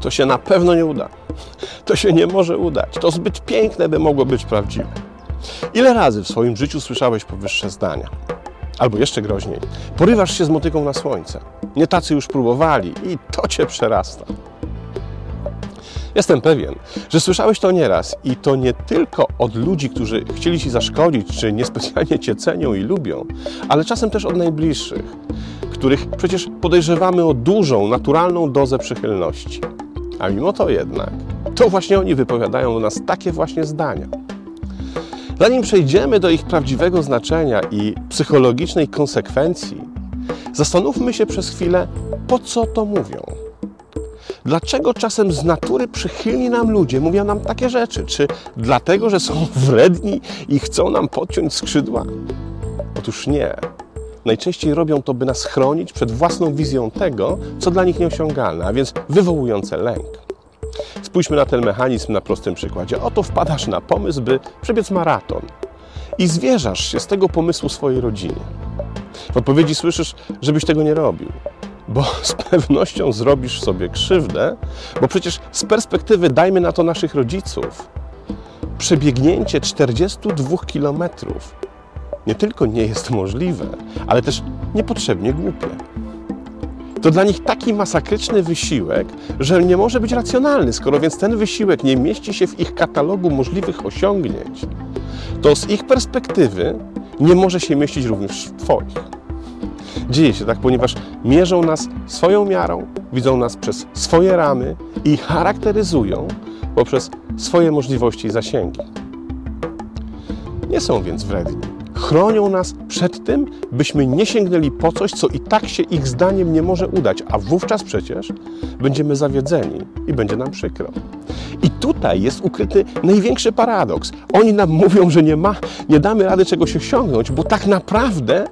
To się na pewno nie uda. To się nie może udać. To zbyt piękne, by mogło być prawdziwe. Ile razy w swoim życiu słyszałeś powyższe zdania? Albo jeszcze groźniej, porywasz się z motyką na słońce. Nie tacy już próbowali i to cię przerasta. Jestem pewien, że słyszałeś to nieraz i to nie tylko od ludzi, którzy chcieli ci zaszkodzić, czy niespecjalnie cię cenią i lubią, ale czasem też od najbliższych, których przecież podejrzewamy o dużą, naturalną dozę przychylności. A mimo to jednak, to właśnie oni wypowiadają do nas takie właśnie zdania. Zanim przejdziemy do ich prawdziwego znaczenia i psychologicznej konsekwencji, zastanówmy się przez chwilę, po co to mówią. Dlaczego czasem z natury przychylni nam ludzie mówią nam takie rzeczy? Czy dlatego, że są wredni i chcą nam podciąć skrzydła? Otóż nie. Najczęściej robią to, by nas chronić przed własną wizją tego, co dla nich nieosiągalne, a więc wywołujące lęk. Spójrzmy na ten mechanizm na prostym przykładzie. Oto wpadasz na pomysł, by przebiec maraton i zwierzasz się z tego pomysłu swojej rodzinie. W odpowiedzi słyszysz, żebyś tego nie robił, bo z pewnością zrobisz sobie krzywdę, bo przecież z perspektywy, dajmy na to naszych rodziców, przebiegnięcie 42 kilometrów nie tylko nie jest możliwe, ale też niepotrzebnie głupie. To dla nich taki masakryczny wysiłek, że nie może być racjonalny. Skoro więc ten wysiłek nie mieści się w ich katalogu możliwych osiągnięć, to z ich perspektywy nie może się mieścić również w Twoich. Dzieje się tak, ponieważ mierzą nas swoją miarą, widzą nas przez swoje ramy i charakteryzują poprzez swoje możliwości i zasięgi. Nie są więc wredni chronią nas przed tym, byśmy nie sięgnęli po coś, co i tak się ich zdaniem nie może udać, a wówczas przecież będziemy zawiedzeni i będzie nam przykro. I tutaj jest ukryty największy paradoks. Oni nam mówią, że nie, ma, nie damy rady czegoś osiągnąć, bo tak naprawdę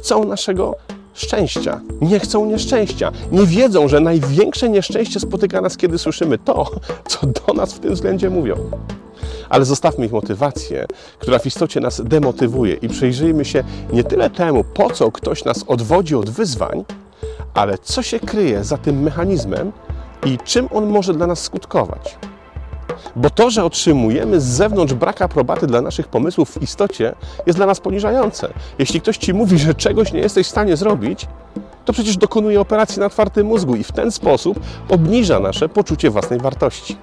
chcą naszego szczęścia. Nie chcą nieszczęścia. Nie wiedzą, że największe nieszczęście spotyka nas, kiedy słyszymy to, co do nas w tym względzie mówią. Ale zostawmy ich motywację, która w istocie nas demotywuje i przyjrzyjmy się nie tyle temu, po co ktoś nas odwodzi od wyzwań, ale co się kryje za tym mechanizmem i czym on może dla nas skutkować. Bo to, że otrzymujemy z zewnątrz brak aprobaty dla naszych pomysłów w istocie jest dla nas poniżające. Jeśli ktoś ci mówi, że czegoś nie jesteś w stanie zrobić, to przecież dokonuje operacji na otwartym mózgu i w ten sposób obniża nasze poczucie własnej wartości.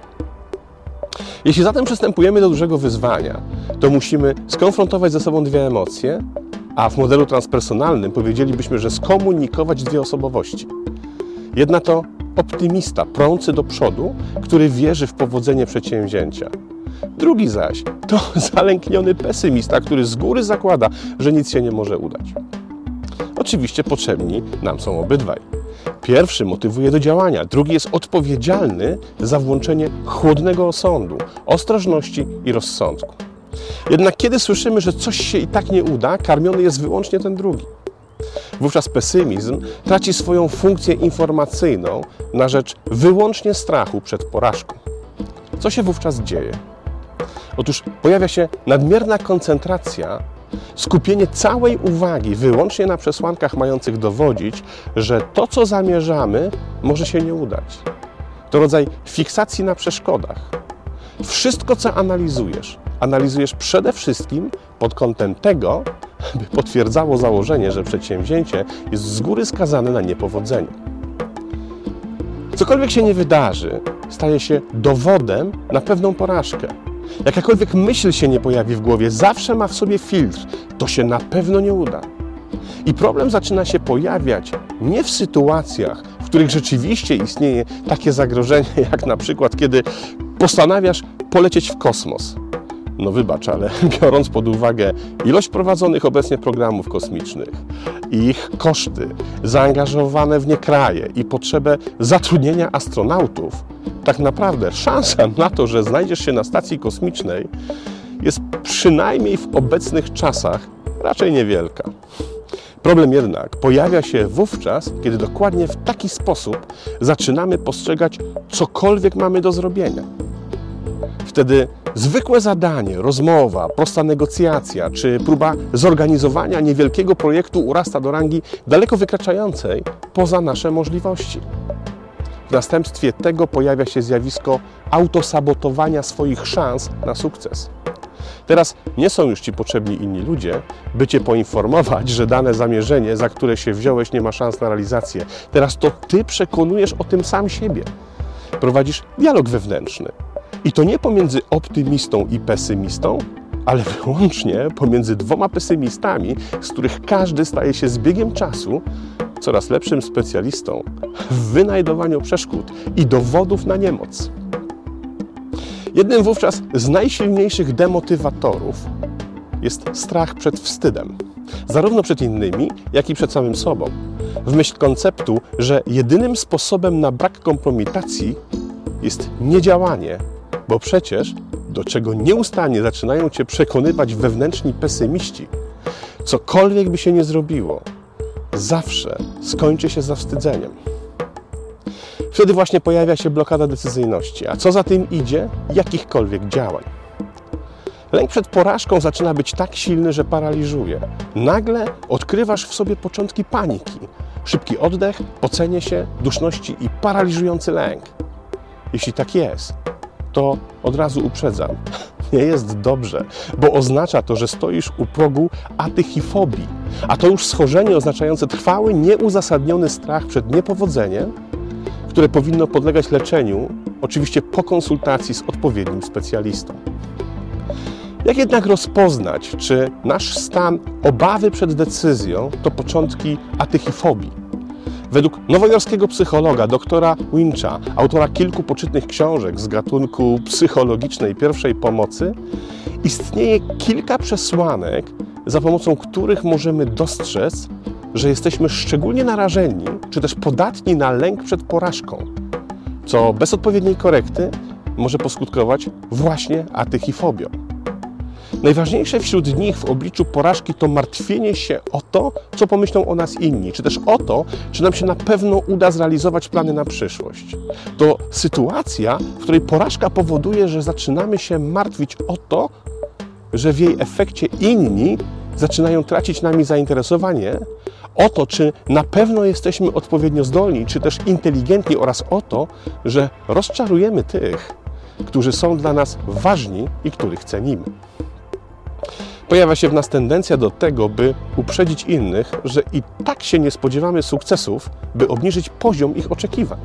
Jeśli zatem przystępujemy do dużego wyzwania, to musimy skonfrontować ze sobą dwie emocje, a w modelu transpersonalnym powiedzielibyśmy, że skomunikować dwie osobowości. Jedna to optymista, prący do przodu, który wierzy w powodzenie przedsięwzięcia. Drugi zaś to zalękniony pesymista, który z góry zakłada, że nic się nie może udać. Oczywiście potrzebni nam są obydwaj. Pierwszy motywuje do działania, drugi jest odpowiedzialny za włączenie chłodnego osądu, ostrożności i rozsądku. Jednak kiedy słyszymy, że coś się i tak nie uda, karmiony jest wyłącznie ten drugi. Wówczas pesymizm traci swoją funkcję informacyjną na rzecz wyłącznie strachu przed porażką. Co się wówczas dzieje? Otóż pojawia się nadmierna koncentracja skupienie całej uwagi wyłącznie na przesłankach mających dowodzić, że to, co zamierzamy, może się nie udać. To rodzaj fiksacji na przeszkodach. Wszystko, co analizujesz, analizujesz przede wszystkim pod kątem tego, potwierdzało założenie, że przedsięwzięcie jest z góry skazane na niepowodzenie. Cokolwiek się nie wydarzy, staje się dowodem na pewną porażkę. Jakakolwiek myśl się nie pojawi w głowie, zawsze ma w sobie filtr. To się na pewno nie uda. I problem zaczyna się pojawiać nie w sytuacjach, w których rzeczywiście istnieje takie zagrożenie, jak na przykład, kiedy postanawiasz polecieć w kosmos. No wybacz, ale biorąc pod uwagę ilość prowadzonych obecnie programów kosmicznych, ich koszty, zaangażowane w nie kraje i potrzebę zatrudnienia astronautów, tak naprawdę szansa na to, że znajdziesz się na stacji kosmicznej, jest przynajmniej w obecnych czasach raczej niewielka. Problem jednak pojawia się wówczas, kiedy dokładnie w taki sposób zaczynamy postrzegać cokolwiek mamy do zrobienia. Wtedy zwykłe zadanie, rozmowa, prosta negocjacja czy próba zorganizowania niewielkiego projektu urasta do rangi daleko wykraczającej poza nasze możliwości. W następstwie tego pojawia się zjawisko autosabotowania swoich szans na sukces. Teraz nie są już Ci potrzebni inni ludzie, by Cię poinformować, że dane zamierzenie, za które się wziąłeś, nie ma szans na realizację. Teraz to Ty przekonujesz o tym sam siebie. Prowadzisz dialog wewnętrzny. I to nie pomiędzy optymistą i pesymistą, ale wyłącznie pomiędzy dwoma pesymistami, z których każdy staje się z biegiem czasu coraz lepszym specjalistą w wynajdowaniu przeszkód i dowodów na niemoc. Jednym wówczas z najsilniejszych demotywatorów jest strach przed wstydem, zarówno przed innymi, jak i przed samym sobą. W myśl konceptu, że jedynym sposobem na brak kompromitacji jest niedziałanie, bo przecież do czego nieustannie zaczynają cię przekonywać wewnętrzni pesymiści, cokolwiek by się nie zrobiło, zawsze skończy się zawstydzeniem. Wtedy właśnie pojawia się blokada decyzyjności, a co za tym idzie, jakichkolwiek działań. Lęk przed porażką zaczyna być tak silny, że paraliżuje. Nagle odkrywasz w sobie początki paniki, szybki oddech, pocenie się, duszności i paraliżujący lęk. Jeśli tak jest, to od razu uprzedzam. Nie jest dobrze, bo oznacza to, że stoisz u progu atychifobii, a to już schorzenie oznaczające trwały, nieuzasadniony strach przed niepowodzeniem które powinno podlegać leczeniu, oczywiście po konsultacji z odpowiednim specjalistą. Jak jednak rozpoznać, czy nasz stan obawy przed decyzją to początki atychifobii? Według nowojorskiego psychologa doktora Wincha, autora kilku poczytnych książek z gatunku psychologicznej pierwszej pomocy, istnieje kilka przesłanek, za pomocą których możemy dostrzec, że jesteśmy szczególnie narażeni, czy też podatni na lęk przed porażką, co bez odpowiedniej korekty może poskutkować właśnie atychifobią. Najważniejsze wśród nich w obliczu porażki to martwienie się o to, co pomyślą o nas inni, czy też o to, czy nam się na pewno uda zrealizować plany na przyszłość. To sytuacja, w której porażka powoduje, że zaczynamy się martwić o to, że w jej efekcie inni zaczynają tracić nami zainteresowanie, o to, czy na pewno jesteśmy odpowiednio zdolni, czy też inteligentni oraz o to, że rozczarujemy tych, którzy są dla nas ważni i których cenimy. Pojawia się w nas tendencja do tego, by uprzedzić innych, że i tak się nie spodziewamy sukcesów, by obniżyć poziom ich oczekiwań.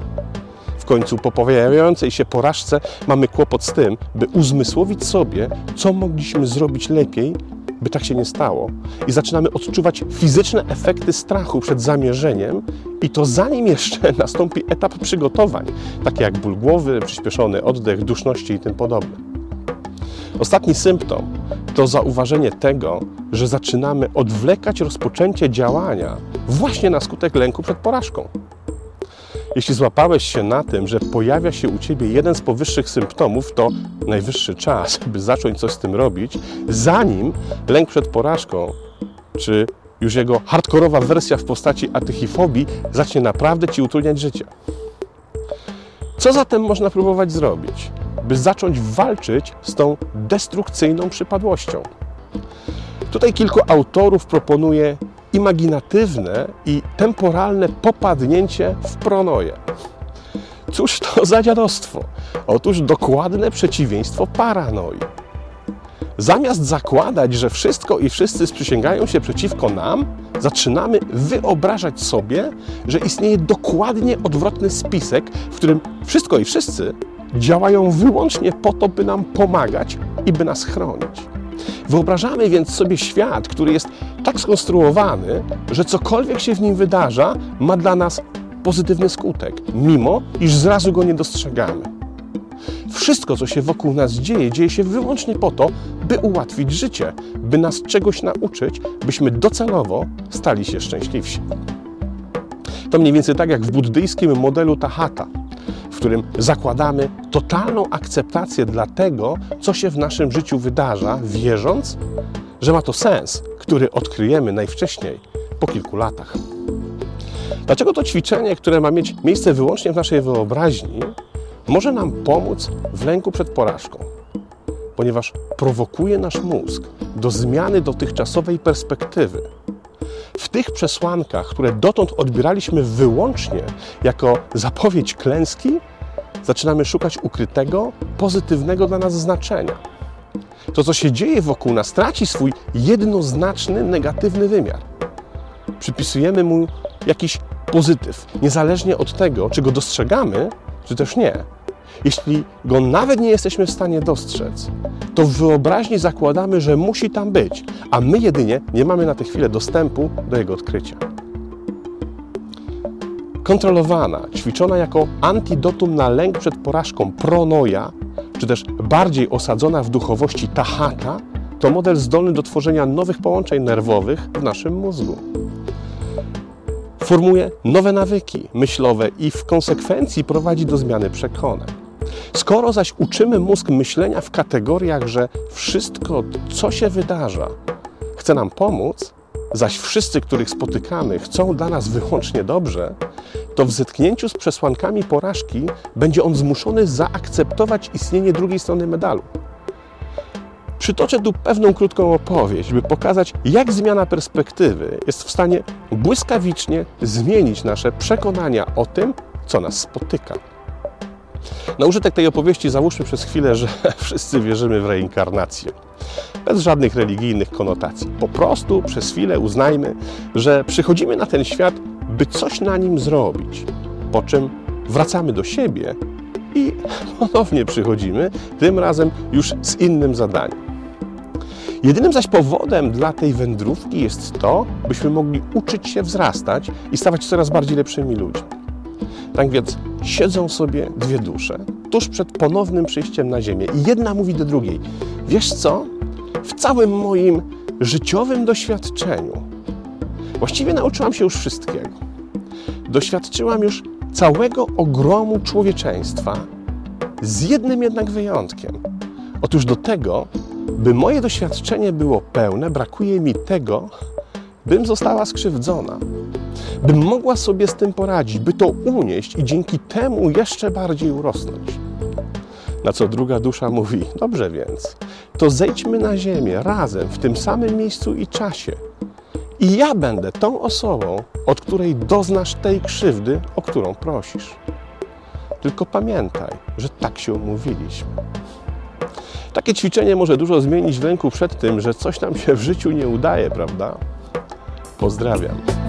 W końcu po pojawiającej się porażce mamy kłopot z tym, by uzmysłowić sobie, co mogliśmy zrobić lepiej by tak się nie stało. I zaczynamy odczuwać fizyczne efekty strachu przed zamierzeniem, i to zanim jeszcze nastąpi etap przygotowań, takie jak ból głowy, przyspieszony oddech, duszności i tym podobne. Ostatni symptom to zauważenie tego, że zaczynamy odwlekać rozpoczęcie działania właśnie na skutek lęku przed porażką. Jeśli złapałeś się na tym, że pojawia się u ciebie jeden z powyższych symptomów, to najwyższy czas, by zacząć coś z tym robić, zanim lęk przed porażką, czy już jego hardkorowa wersja w postaci atychifobii zacznie naprawdę ci utrudniać życie. Co zatem można próbować zrobić, by zacząć walczyć z tą destrukcyjną przypadłością? Tutaj kilku autorów proponuje imaginatywne i temporalne popadnięcie w pronoję. Cóż to za dziadostwo? Otóż dokładne przeciwieństwo paranoi. Zamiast zakładać, że wszystko i wszyscy sprzysięgają się przeciwko nam, zaczynamy wyobrażać sobie, że istnieje dokładnie odwrotny spisek, w którym wszystko i wszyscy działają wyłącznie po to, by nam pomagać i by nas chronić. Wyobrażamy więc sobie świat, który jest tak skonstruowany, że cokolwiek się w nim wydarza, ma dla nas pozytywny skutek, mimo iż zrazu go nie dostrzegamy. Wszystko, co się wokół nas dzieje, dzieje się wyłącznie po to, by ułatwić życie, by nas czegoś nauczyć, byśmy docelowo stali się szczęśliwsi. To mniej więcej tak jak w buddyjskim modelu Tahata którym zakładamy totalną akceptację dla tego, co się w naszym życiu wydarza, wierząc, że ma to sens, który odkryjemy najwcześniej po kilku latach. Dlaczego to ćwiczenie, które ma mieć miejsce wyłącznie w naszej wyobraźni, może nam pomóc w lęku przed porażką? ponieważ prowokuje nasz mózg do zmiany dotychczasowej perspektywy. W tych przesłankach, które dotąd odbieraliśmy wyłącznie jako zapowiedź klęski, zaczynamy szukać ukrytego, pozytywnego dla nas znaczenia. To, co się dzieje wokół nas, traci swój jednoznaczny, negatywny wymiar. Przypisujemy mu jakiś pozytyw, niezależnie od tego, czy go dostrzegamy, czy też nie. Jeśli go nawet nie jesteśmy w stanie dostrzec, to w wyobraźni zakładamy, że musi tam być, a my jedynie nie mamy na tę chwilę dostępu do jego odkrycia. Kontrolowana, ćwiczona jako antidotum na lęk przed porażką pronoja, czy też bardziej osadzona w duchowości tahata, to model zdolny do tworzenia nowych połączeń nerwowych w naszym mózgu formuje nowe nawyki myślowe i w konsekwencji prowadzi do zmiany przekonań. Skoro zaś uczymy mózg myślenia w kategoriach, że wszystko, co się wydarza, chce nam pomóc, zaś wszyscy, których spotykamy, chcą dla nas wyłącznie dobrze, to w zetknięciu z przesłankami porażki będzie on zmuszony zaakceptować istnienie drugiej strony medalu. Przytoczę tu pewną krótką opowieść, by pokazać, jak zmiana perspektywy jest w stanie błyskawicznie zmienić nasze przekonania o tym, co nas spotyka. Na użytek tej opowieści załóżmy przez chwilę, że wszyscy wierzymy w reinkarnację. Bez żadnych religijnych konotacji. Po prostu przez chwilę uznajmy, że przychodzimy na ten świat, by coś na nim zrobić. Po czym wracamy do siebie i ponownie przychodzimy, tym razem już z innym zadaniem. Jedynym zaś powodem dla tej wędrówki jest to, byśmy mogli uczyć się wzrastać i stawać coraz bardziej lepszymi ludźmi. Tak więc siedzą sobie dwie dusze tuż przed ponownym przyjściem na Ziemię i jedna mówi do drugiej: Wiesz co? W całym moim życiowym doświadczeniu właściwie nauczyłam się już wszystkiego. Doświadczyłam już całego ogromu człowieczeństwa, z jednym jednak wyjątkiem. Otóż do tego by moje doświadczenie było pełne, brakuje mi tego, bym została skrzywdzona, bym mogła sobie z tym poradzić, by to unieść i dzięki temu jeszcze bardziej urosnąć. Na co druga dusza mówi: Dobrze więc, to zejdźmy na ziemię razem, w tym samym miejscu i czasie. I ja będę tą osobą, od której doznasz tej krzywdy, o którą prosisz. Tylko pamiętaj, że tak się umówiliśmy. Takie ćwiczenie może dużo zmienić w lęku przed tym, że coś nam się w życiu nie udaje, prawda? Pozdrawiam.